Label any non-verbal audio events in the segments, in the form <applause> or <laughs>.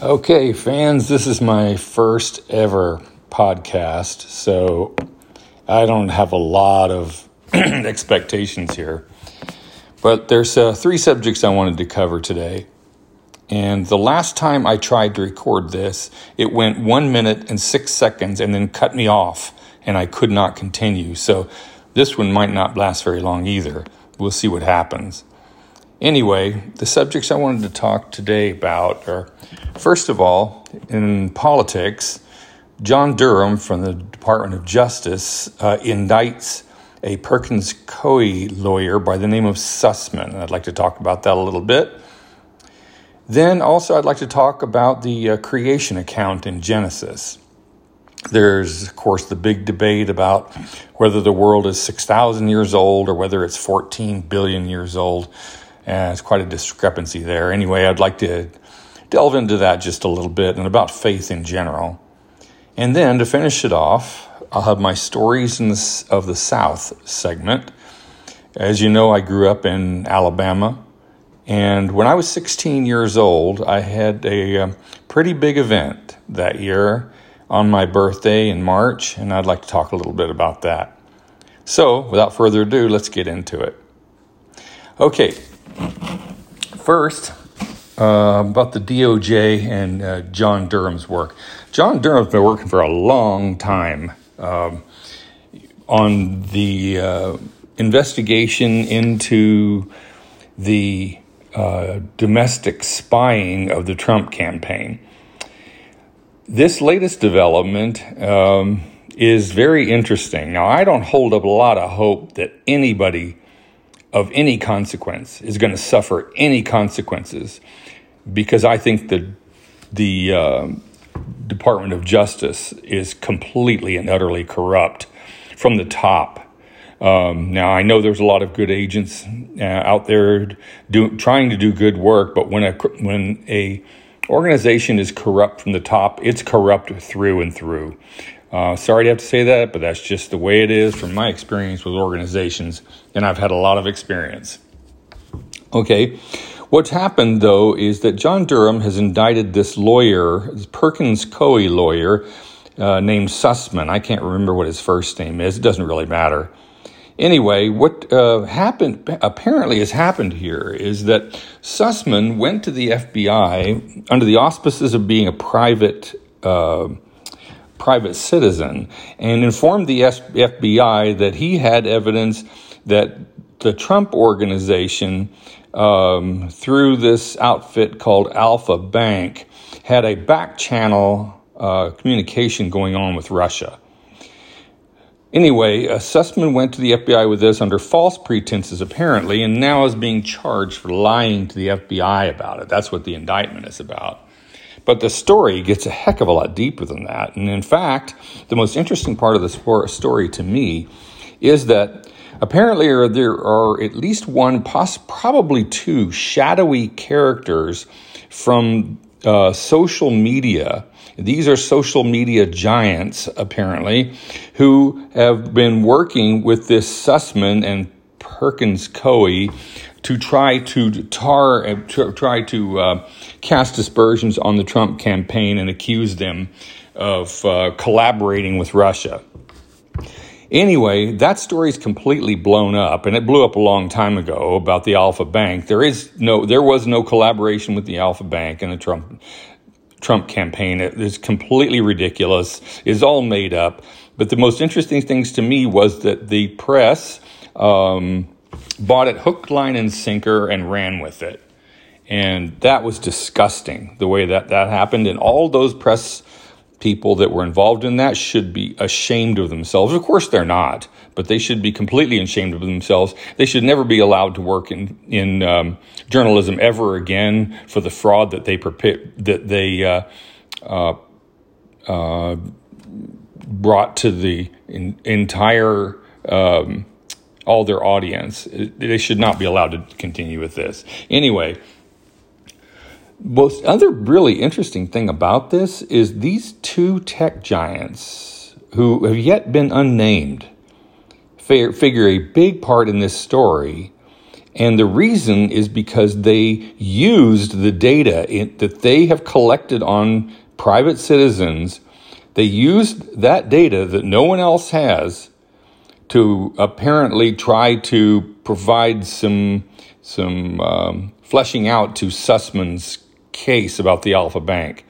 Okay, fans, this is my first ever podcast, so I don't have a lot of <clears throat> expectations here. But there's uh, three subjects I wanted to cover today. And the last time I tried to record this, it went one minute and six seconds and then cut me off, and I could not continue. So this one might not last very long either. We'll see what happens. Anyway, the subjects I wanted to talk today about are first of all, in politics, John Durham from the Department of Justice uh, indicts a Perkins Coie lawyer by the name of Sussmann. I'd like to talk about that a little bit. Then also, I'd like to talk about the uh, creation account in Genesis. There's, of course, the big debate about whether the world is 6,000 years old or whether it's 14 billion years old. Uh, it's quite a discrepancy there. Anyway, I'd like to delve into that just a little bit and about faith in general. And then to finish it off, I'll have my stories the, of the South segment. As you know, I grew up in Alabama. And when I was 16 years old, I had a, a um, pretty big event that year on my birthday in March, and I'd like to talk a little bit about that. So, without further ado, let's get into it. Okay, first, uh, about the DOJ and uh, John Durham's work. John Durham's been working for a long time um, on the uh, investigation into the uh, domestic spying of the Trump campaign. This latest development um, is very interesting. Now, I don't hold up a lot of hope that anybody of any consequence is going to suffer any consequences because I think the the uh, Department of Justice is completely and utterly corrupt from the top. Um, now I know there's a lot of good agents uh, out there do, trying to do good work, but when a when a organization is corrupt from the top, it's corrupt through and through. Uh, sorry to have to say that, but that's just the way it is from my experience with organizations, and I've had a lot of experience. Okay, What's happened, though, is that John Durham has indicted this lawyer, Perkins Coie lawyer, uh, named Sussmann. I can't remember what his first name is. It doesn't really matter. Anyway, what uh, happened apparently has happened here is that Sussmann went to the FBI under the auspices of being a private uh, private citizen and informed the FBI that he had evidence that the Trump organization um, through this outfit called Alfa Bank had a back channel uh, communication going on with Russia. Anyway, Sussmann went to the FBI with this under false pretenses, apparently, and now is being charged for lying to the FBI about it. That's what the indictment is about. But the story gets a heck of a lot deeper than that. And in fact, the most interesting part of the story to me is that Apparently, there are at least one, probably two shadowy characters from uh, social media. These are social media giants, apparently, who have been working with this Sussmann and Perkins Coie to try to tar, uh, to try to uh, cast aspersions on the Trump campaign and accuse them of uh, collaborating with Russia. Anyway, that story is completely blown up, and it blew up a long time ago about the Alfa Bank. There is no, there was no collaboration with the Alfa Bank and the Trump Trump campaign. It is completely ridiculous. It's all made up. But the most interesting things to me was that the press um, bought it hook, line, and sinker and ran with it. And that was disgusting the way that that happened. And all those press people that were involved in that should be ashamed of themselves. Of course, they're not, but they should be completely ashamed of themselves. They should never be allowed to work in in um, journalism ever again for the fraud that they that they uh, uh, uh, brought to the in, entire. Um, all their audience. They should not be allowed to continue with this. Anyway, most other really interesting thing about this is these two tech giants who have yet been unnamed figure a big part in this story And the reason is because they used the data that they have collected on private citizens. They used that data that no one else has to apparently try to provide some some um, fleshing out to Sussmann's case about the Alfa Bank.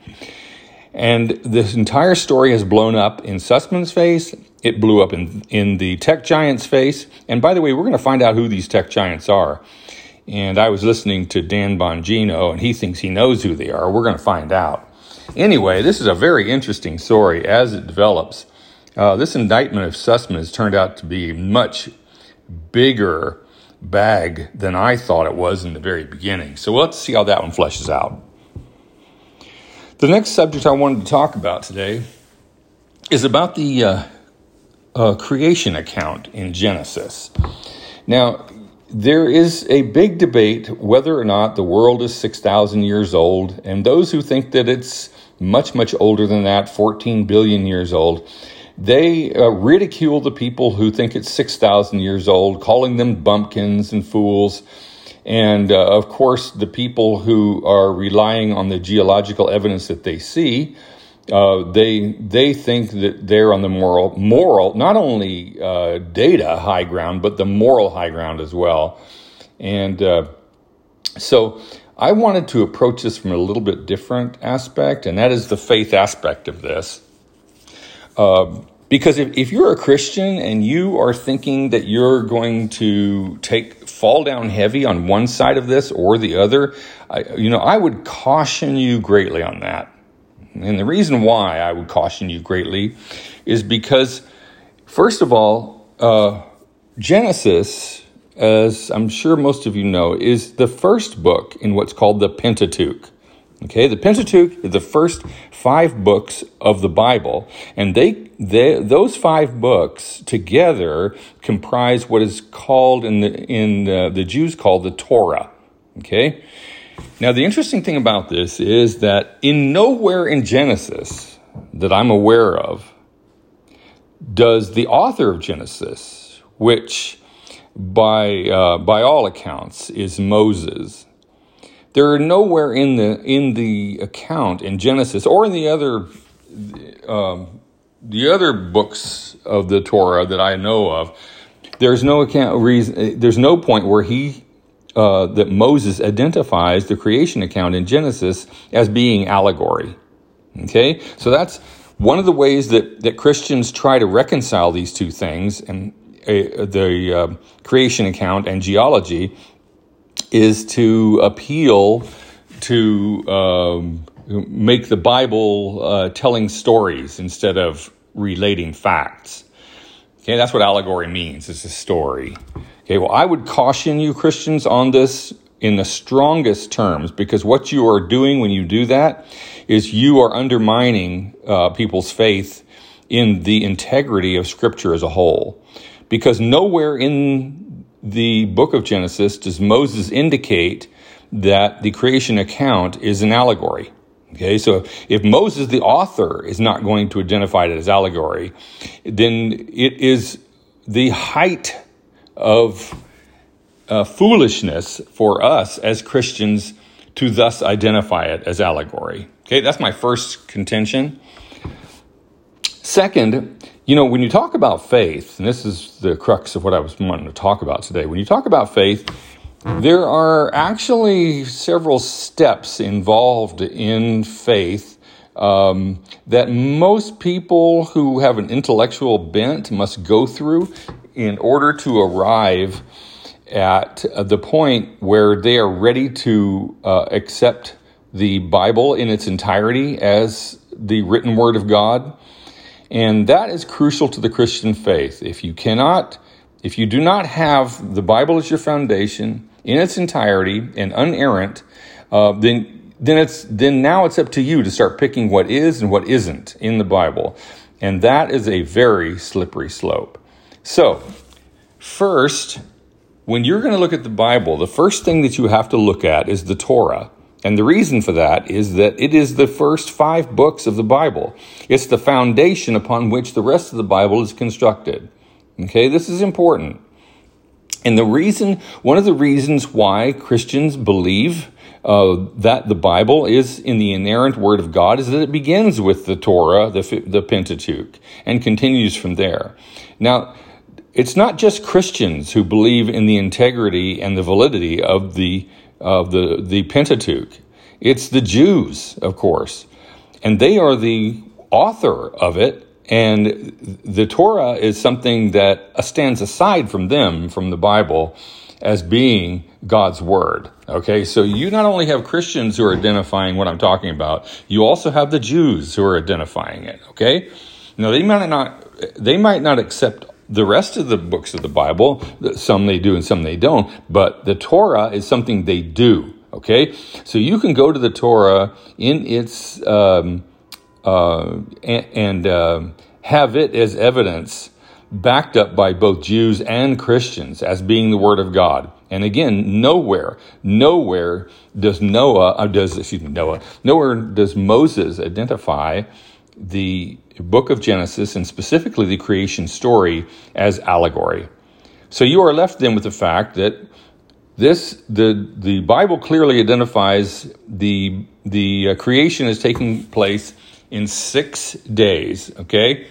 And this entire story has blown up in Sussmann's face. It blew up in, in the tech giant's face. And by the way, we're going to find out who these tech giants are. And I was listening to Dan Bongino, and he thinks he knows who they are. We're going to find out. Anyway, this is a very interesting story as it develops. Uh, this indictment of Sussmann has turned out to be a much bigger bag than I thought it was in the very beginning. So let's see how that one fleshes out. The next subject I wanted to talk about today is about the uh, uh, creation account in Genesis. Now, there is a big debate whether or not the world is 6,000 years old, and those who think that it's much, much older than that, 14 billion years old, they uh, ridicule the people who think it's 6,000 years old, calling them bumpkins and fools. And uh, of course, the people who are relying on the geological evidence that they see, uh, they they think that they're on the moral moral not only uh, data high ground but the moral high ground as well. And uh, so I wanted to approach this from a little bit different aspect, and that is the faith aspect of this. Uh, because if, if you're a Christian and you are thinking that you're going to take fall down heavy on one side of this or the other, I, you know, I would caution you greatly on that. And the reason why I would caution you greatly is because, first of all, uh, Genesis, as I'm sure most of you know, is the first book in what's called the Pentateuch. Okay, the Pentateuch is the first five books of the Bible, and they, they those five books together comprise what is called in the in the, the Jews called the Torah. Okay, now the interesting thing about this is that in nowhere in Genesis that I'm aware of does the author of Genesis, which by uh, by all accounts is Moses there are nowhere in the in the account in Genesis or in the other um, the other books of the Torah that I know of. There's no account reason. There's no point where he uh, that Moses identifies the creation account in Genesis as being allegory. Okay, so that's one of the ways that that Christians try to reconcile these two things and uh, the uh, creation account and geology is to appeal to um, make the Bible uh, telling stories instead of relating facts. Okay, that's what allegory means. It's a story. Okay, well, I would caution you, Christians, on this in the strongest terms because what you are doing when you do that is you are undermining uh, people's faith in the integrity of Scripture as a whole. Because nowhere in the book of Genesis does Moses indicate that the creation account is an allegory. Okay, so if Moses, the author, is not going to identify it as allegory, then it is the height of uh, foolishness for us as Christians to thus identify it as allegory. Okay, that's my first contention. Second, you know, when you talk about faith, and this is the crux of what I was wanting to talk about today, when you talk about faith, there are actually several steps involved in faith um, that most people who have an intellectual bent must go through in order to arrive at the point where they are ready to uh, accept the Bible in its entirety as the written word of God and that is crucial to the Christian faith. If you cannot, if you do not have the Bible as your foundation in its entirety and unerrant, uh, then then it's then now it's up to you to start picking what is and what isn't in the Bible. And that is a very slippery slope. So, first, when you're going to look at the Bible, the first thing that you have to look at is the Torah. And the reason for that is that it is the first five books of the Bible. It's the foundation upon which the rest of the Bible is constructed. Okay, this is important. And the reason, one of the reasons why Christians believe uh, that the Bible is in the inerrant Word of God is that it begins with the Torah, the, the Pentateuch, and continues from there. Now, it's not just Christians who believe in the integrity and the validity of the of the, the Pentateuch. It's the Jews, of course. And they are the author of it. And the Torah is something that stands aside from them, from the Bible, as being God's word. Okay, so you not only have Christians who are identifying what I'm talking about, you also have the Jews who are identifying it. Okay, now they might not they might not accept the rest of the books of the Bible. Some they do and some they don't, but the Torah is something they do. Okay, so you can go to the Torah in its um, uh, and, and uh, have it as evidence backed up by both Jews and Christians as being the Word of God. And again, nowhere, nowhere does Noah, uh, does, excuse me, Noah, nowhere does Moses identify the book of Genesis and specifically the creation story as allegory. So you are left then with the fact that this, the, the Bible clearly identifies the, the uh, creation is taking place in six days, okay?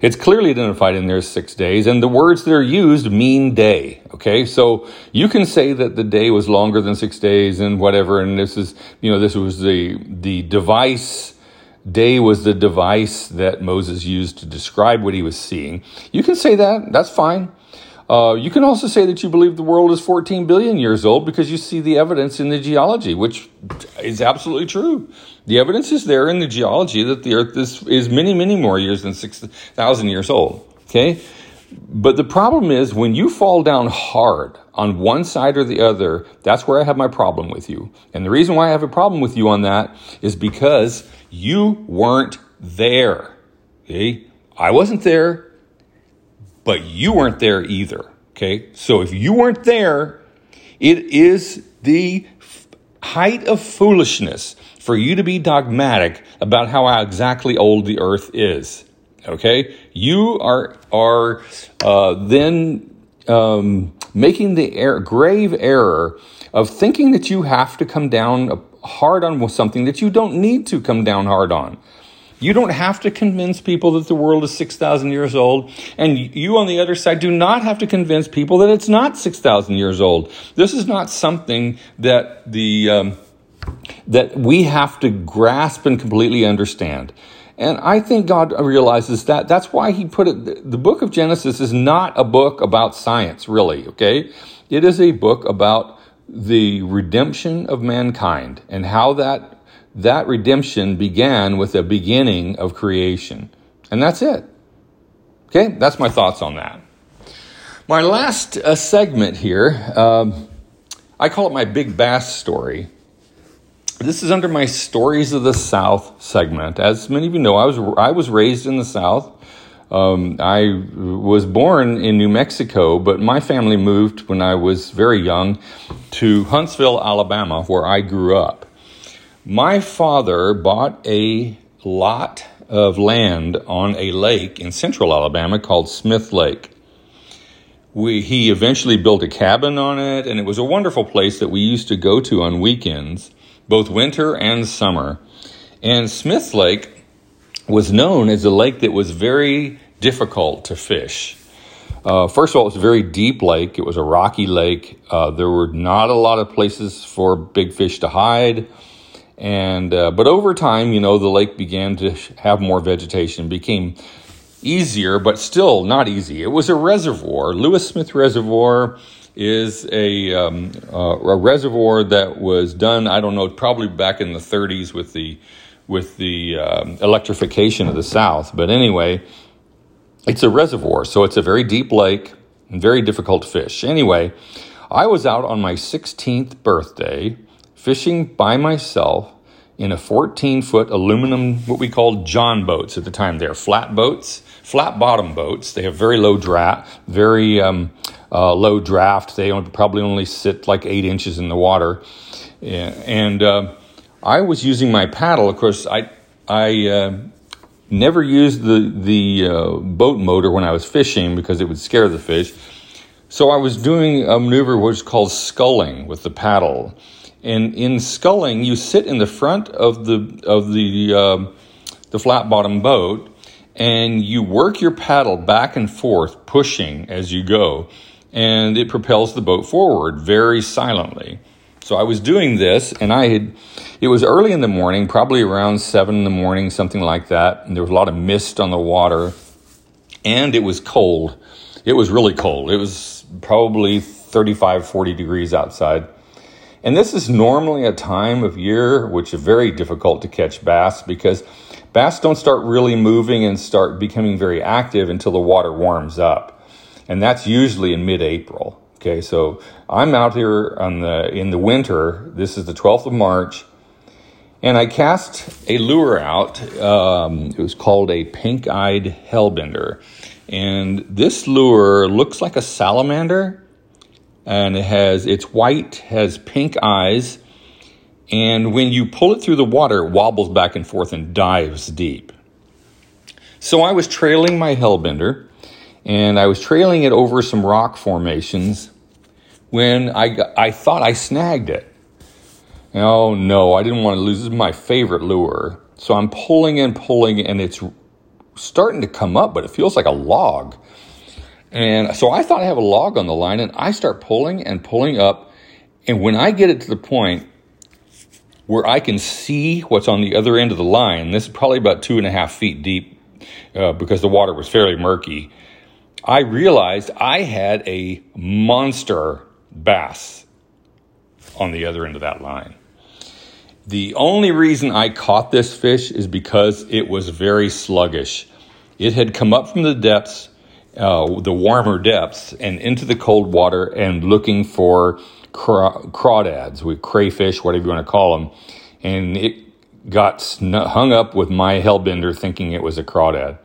It's clearly identified in there six days, and the words that are used mean day. Okay, so you can say that the day was longer than six days and whatever, and this is, you know, this was the the device. Day was the device that Moses used to describe what he was seeing. You can say that. That's fine. Uh, you can also say that you believe the world is 14 billion years old because you see the evidence in the geology, which is absolutely true. The evidence is there in the geology that the Earth is, is many, many more years than 6,000 years old. Okay? But the problem is when you fall down hard on one side or the other, that's where I have my problem with you. And the reason why I have a problem with you on that is because you weren't there. Okay? I wasn't there but you weren't there either. Okay. So if you weren't there, it is the height of foolishness for you to be dogmatic about how exactly old the earth is. Okay. You are, are, uh, then, um, making the er- grave error of thinking that you have to come down hard on something that you don't need to come down hard on. You don't have to convince people that the world is 6,000 years old. And you, on the other side, do not have to convince people that it's not 6,000 years old. This is not something that the, um, that we have to grasp and completely understand. And I think God realizes that. That's why He put it. The book of Genesis is not a book about science, really, okay? It is a book about the redemption of mankind and how that that redemption began with the beginning of creation. And that's it. Okay, that's my thoughts on that. My last uh, segment here, um, I call it my Big Bass story. This is under my Stories of the South segment. As many of you know, I was, I was raised in the South. Um, I was born in New Mexico, but my family moved when I was very young to Huntsville, Alabama, where I grew up. My father bought a lot of land on a lake in central Alabama called Smith Lake. We, he eventually built a cabin on it, and it was a wonderful place that we used to go to on weekends, both winter and summer. And Smith Lake was known as a lake that was very difficult to fish. Uh, first of all, it was a very deep lake. It was a rocky lake. Uh, there were not a lot of places for big fish to hide. And uh, but over time, you know, the lake began to have more vegetation, became easier, but still not easy. It was a reservoir. Lewis Smith Reservoir is a um, uh, a reservoir that was done. I don't know, probably back in the 30s with the with the um, electrification of the South. But anyway, it's a reservoir, so it's a very deep lake and very difficult to fish. Anyway, I was out on my 16th birthday fishing by myself in a 14 foot aluminum, what we called John boats at the time. They're flat boats, flat bottom boats. They have very low draft, very um, uh, low draft. They probably only sit like eight inches in the water. And uh, I was using my paddle. Of course, I, I uh, never used the, the uh, boat motor when I was fishing because it would scare the fish. So I was doing a maneuver which is called sculling with the paddle. And in sculling, you sit in the front of the of the uh, the flat bottom boat, and you work your paddle back and forth, pushing as you go, and it propels the boat forward very silently. So I was doing this, and I had it was early in the morning, probably around seven in the morning, something like that, and there was a lot of mist on the water, and it was cold. It was really cold. It was probably 35, 40 degrees outside. And this is normally a time of year which is very difficult to catch bass because bass don't start really moving and start becoming very active until the water warms up. And that's usually in mid-April. Okay, so I'm out here on the in the winter. This is the 12th of March, and I cast a lure out. Um, it was called a pink-eyed hellbender, and this lure looks like a salamander, and it has it's white, has pink eyes, and when you pull it through the water, it wobbles back and forth and dives deep. So I was trailing my hellbender, and I was trailing it over some rock formations when I I thought I snagged it. Oh no, I didn't want to lose. This is my favorite lure. So I'm pulling and pulling, and it's starting to come up, but it feels like a log. And so I thought I have a log on the line, and I start pulling and pulling up. And when I get it to the point where I can see what's on the other end of the line, this is probably about two and a half feet deep uh, because the water was fairly murky. I realized I had a monster bass on the other end of that line. The only reason I caught this fish is because it was very sluggish. It had come up from the depths uh, the warmer depths and into the cold water and looking for craw- crawdads, with crayfish, whatever you want to call them. And it got sn- hung up with my hellbender thinking it was a crawdad.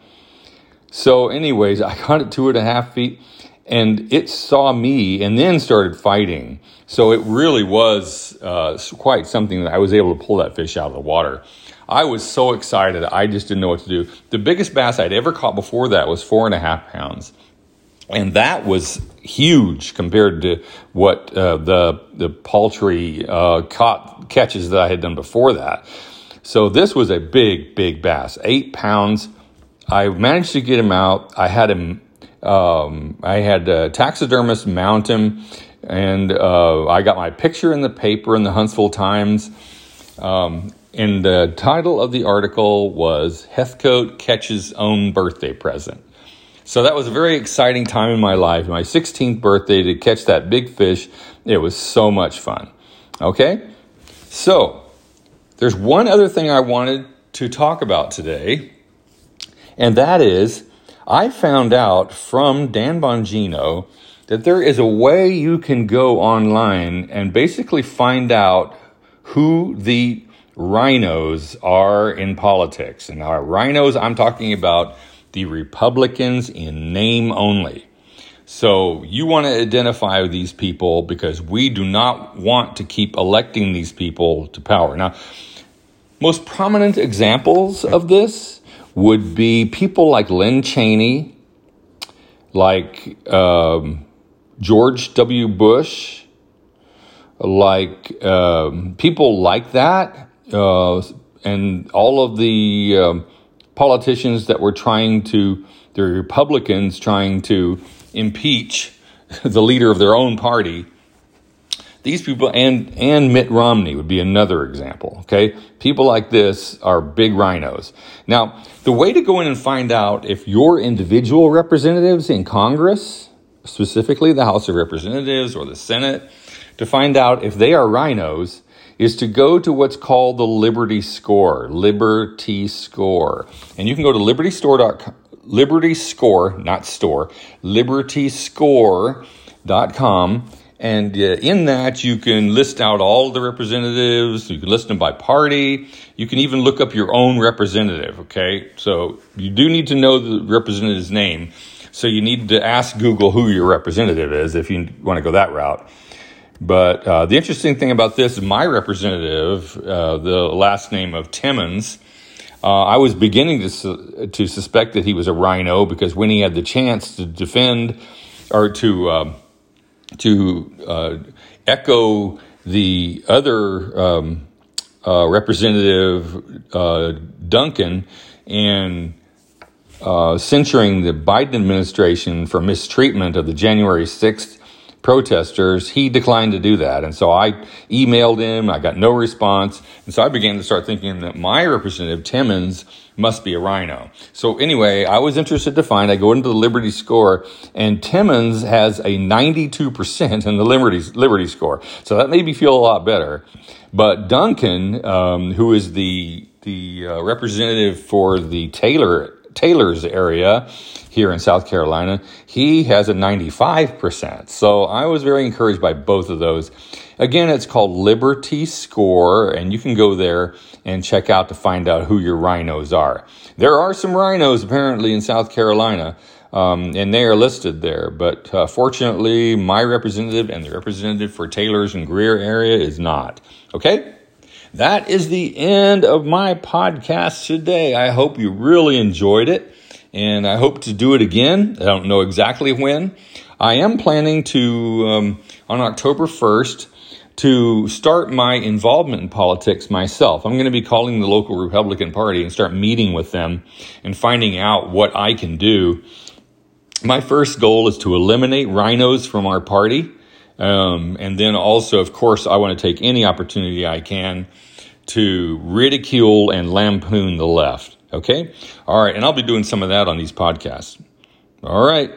So, anyways, I <laughs> caught it two and a half feet and it saw me and then started fighting. So, it really was uh, quite something that I was able to pull that fish out of the water. I was so excited. I just didn't know what to do. The biggest bass I'd ever caught before that was four and a half pounds. And that was huge compared to what uh, the the paltry uh, caught catches that I had done before that. So this was a big, big bass, eight pounds. I managed to get him out. I had him. Um, I had a taxidermist mount him, and uh, I got my picture in the paper in the Huntsville Times. Um, and the title of the article was Heathcote Catches Own Birthday Present. So that was a very exciting time in my life, my 16th birthday to catch that big fish. It was so much fun. Okay? So, there's one other thing I wanted to talk about today, and that is I found out from Dan Bongino that there is a way you can go online and basically find out who the RINOs are in politics. And our RINOs, I'm talking about the Republicans in name only. So you want to identify these people because we do not want to keep electing these people to power. Now, most prominent examples of this would be people like Lynn Cheney, like um, George W. Bush, like um, people like that uh, and all of the um, politicians that were trying to, the Republicans trying to impeach <laughs> the leader of their own party. These people and and Mitt Romney would be another example. Okay, people like this are big RINOs. Now, the way to go in and find out if your individual representatives in Congress, specifically the House of Representatives or the Senate, to find out if they are RINOs is to go to what's called the Liberty Score, Liberty Score. And you can go to libertyscore.com, Liberty Score, not store, libertyscore.com. And uh, in that, you can list out all the representatives. You can list them by party. You can even look up your own representative. Okay. So you do need to know the representative's name. So you need to ask Google who your representative is if you want to go that route. But uh, the interesting thing about this my representative, uh, the last name of Timmons, uh, I was beginning to, su- to suspect that he was a RINO because when he had the chance to defend or to um, to uh, echo the other um, uh, representative uh, Duncan in uh, censuring the Biden administration for mistreatment of the January 6th protesters, he declined to do that. And so I emailed him, I got no response. And so I began to start thinking that my representative, Timmons, must be a RINO. So anyway, I was interested to find, I go into the Liberty score, and Timmons has a 92% in the Liberty, Liberty score. So that made me feel a lot better. But Duncan, um, who is the, the uh, representative for the Taylor Taylors area here in South Carolina, he has a 95%. So I was very encouraged by both of those. Again, it's called Liberty Score, and you can go there and check out to find out who your RINOs are. There are some RINOs apparently in South Carolina. Um, and they are listed there. But uh, fortunately, my representative and the representative for Taylors and Greer area is not. Okay? That is the end of my podcast today. I hope you really enjoyed it and I hope to do it again. I don't know exactly when. I am planning to, um, on October 1st, to start my involvement in politics myself. I'm going to be calling the local Republican Party and start meeting with them and finding out what I can do. My first goal is to eliminate RINOs from our party. Um, and then also, of course, I want to take any opportunity I can to ridicule and lampoon the left. Okay? All right. And I'll be doing some of that on these podcasts. All right.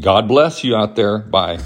God bless you out there. Bye.